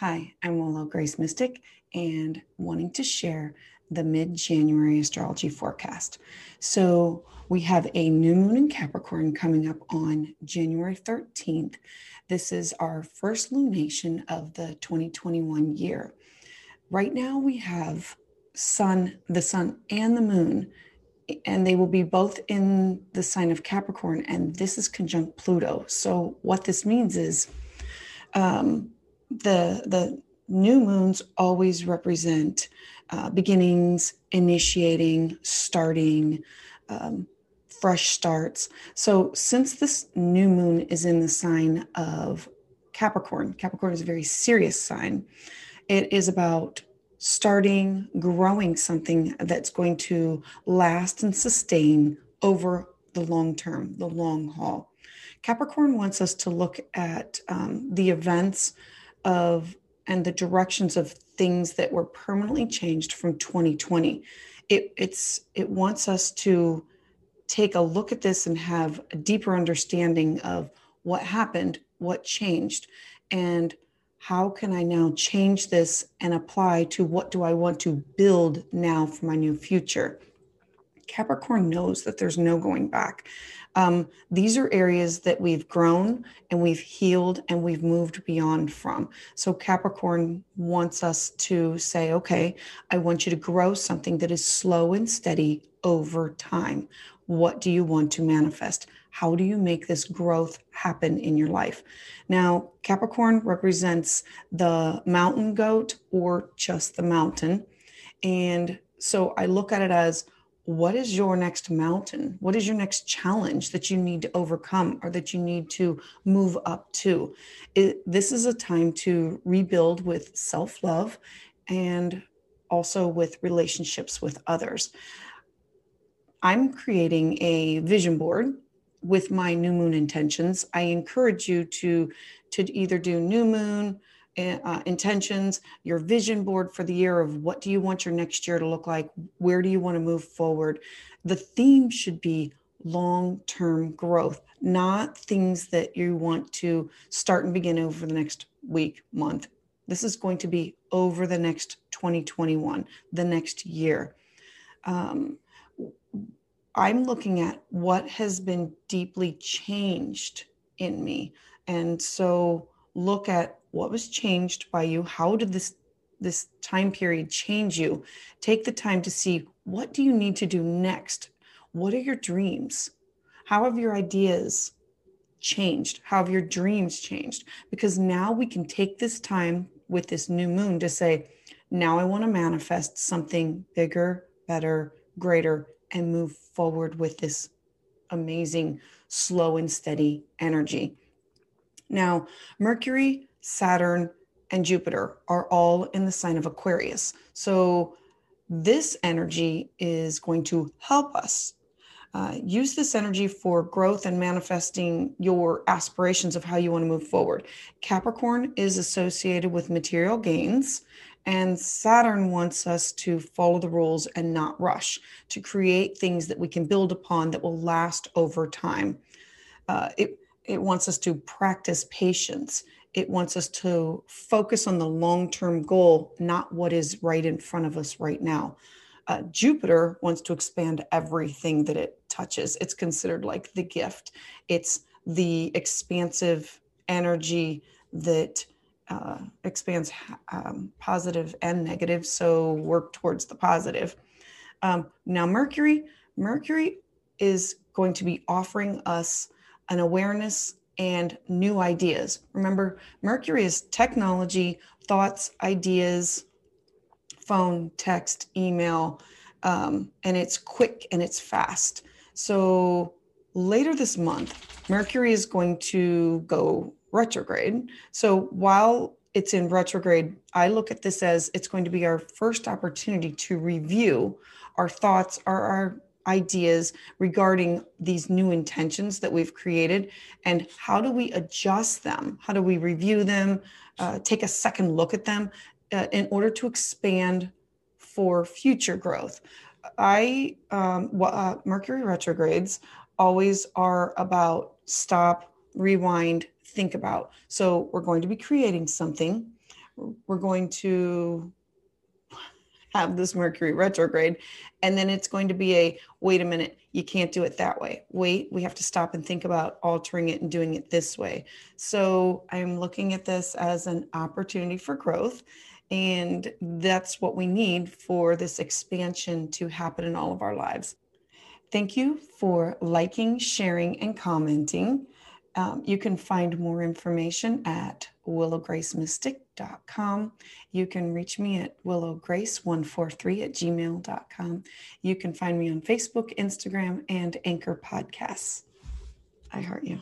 Hi, I'm Willow Grace Mystic and wanting to share the mid January astrology forecast. So, we have a new moon in Capricorn coming up on January 13th. This is our first lunation of the 2021 year. Right now, we have sun, the sun, and the moon, and they will be both in the sign of Capricorn, and this is conjunct Pluto. So, what this means is, um, the the new moons always represent uh, beginnings, initiating, starting, um, fresh starts. So since this new moon is in the sign of Capricorn, Capricorn is a very serious sign. It is about starting, growing something that's going to last and sustain over the long term, the long haul. Capricorn wants us to look at um, the events of and the directions of things that were permanently changed from 2020 it it's it wants us to take a look at this and have a deeper understanding of what happened what changed and how can i now change this and apply to what do i want to build now for my new future capricorn knows that there's no going back um, these are areas that we've grown and we've healed and we've moved beyond from. So, Capricorn wants us to say, okay, I want you to grow something that is slow and steady over time. What do you want to manifest? How do you make this growth happen in your life? Now, Capricorn represents the mountain goat or just the mountain. And so I look at it as what is your next mountain? What is your next challenge that you need to overcome or that you need to move up to? It, this is a time to rebuild with self love and also with relationships with others. I'm creating a vision board with my new moon intentions. I encourage you to to either do new moon, uh, intentions, your vision board for the year of what do you want your next year to look like? Where do you want to move forward? The theme should be long term growth, not things that you want to start and begin over the next week, month. This is going to be over the next 2021, the next year. Um, I'm looking at what has been deeply changed in me. And so look at what was changed by you how did this this time period change you? Take the time to see what do you need to do next? What are your dreams? How have your ideas changed? How have your dreams changed? Because now we can take this time with this new moon to say now i want to manifest something bigger better greater and move forward with this amazing slow and steady energy now mercury Saturn, and Jupiter are all in the sign of Aquarius. So this energy is going to help us uh, use this energy for growth and manifesting your aspirations of how you want to move forward. Capricorn is associated with material gains, and Saturn wants us to follow the rules and not rush, to create things that we can build upon that will last over time. Uh, it, it wants us to practice patience it wants us to focus on the long term goal, not what is right in front of us right now. Uh, Jupiter wants to expand everything that it touches. It's considered like the gift, it's the expansive energy that uh, expands um, positive and negative. So work towards the positive. Um, now, Mercury, Mercury is going to be offering us an awareness and new ideas. Remember, Mercury is technology, thoughts, ideas, phone, text, email, um, and it's quick and it's fast. So later this month, Mercury is going to go retrograde. So while it's in retrograde, I look at this as it's going to be our first opportunity to review our thoughts, our, our ideas regarding these new intentions that we've created and how do we adjust them? How do we review them uh, take a second look at them uh, in order to expand for future growth? I um, uh, mercury retrogrades always are about stop rewind think about. So we're going to be creating something. We're going to have this Mercury retrograde. And then it's going to be a wait a minute, you can't do it that way. Wait, we have to stop and think about altering it and doing it this way. So I'm looking at this as an opportunity for growth. And that's what we need for this expansion to happen in all of our lives. Thank you for liking, sharing, and commenting. Um, you can find more information at willowgracemystic.com. You can reach me at willowgrace143 at gmail.com. You can find me on Facebook, Instagram, and Anchor Podcasts. I heart you.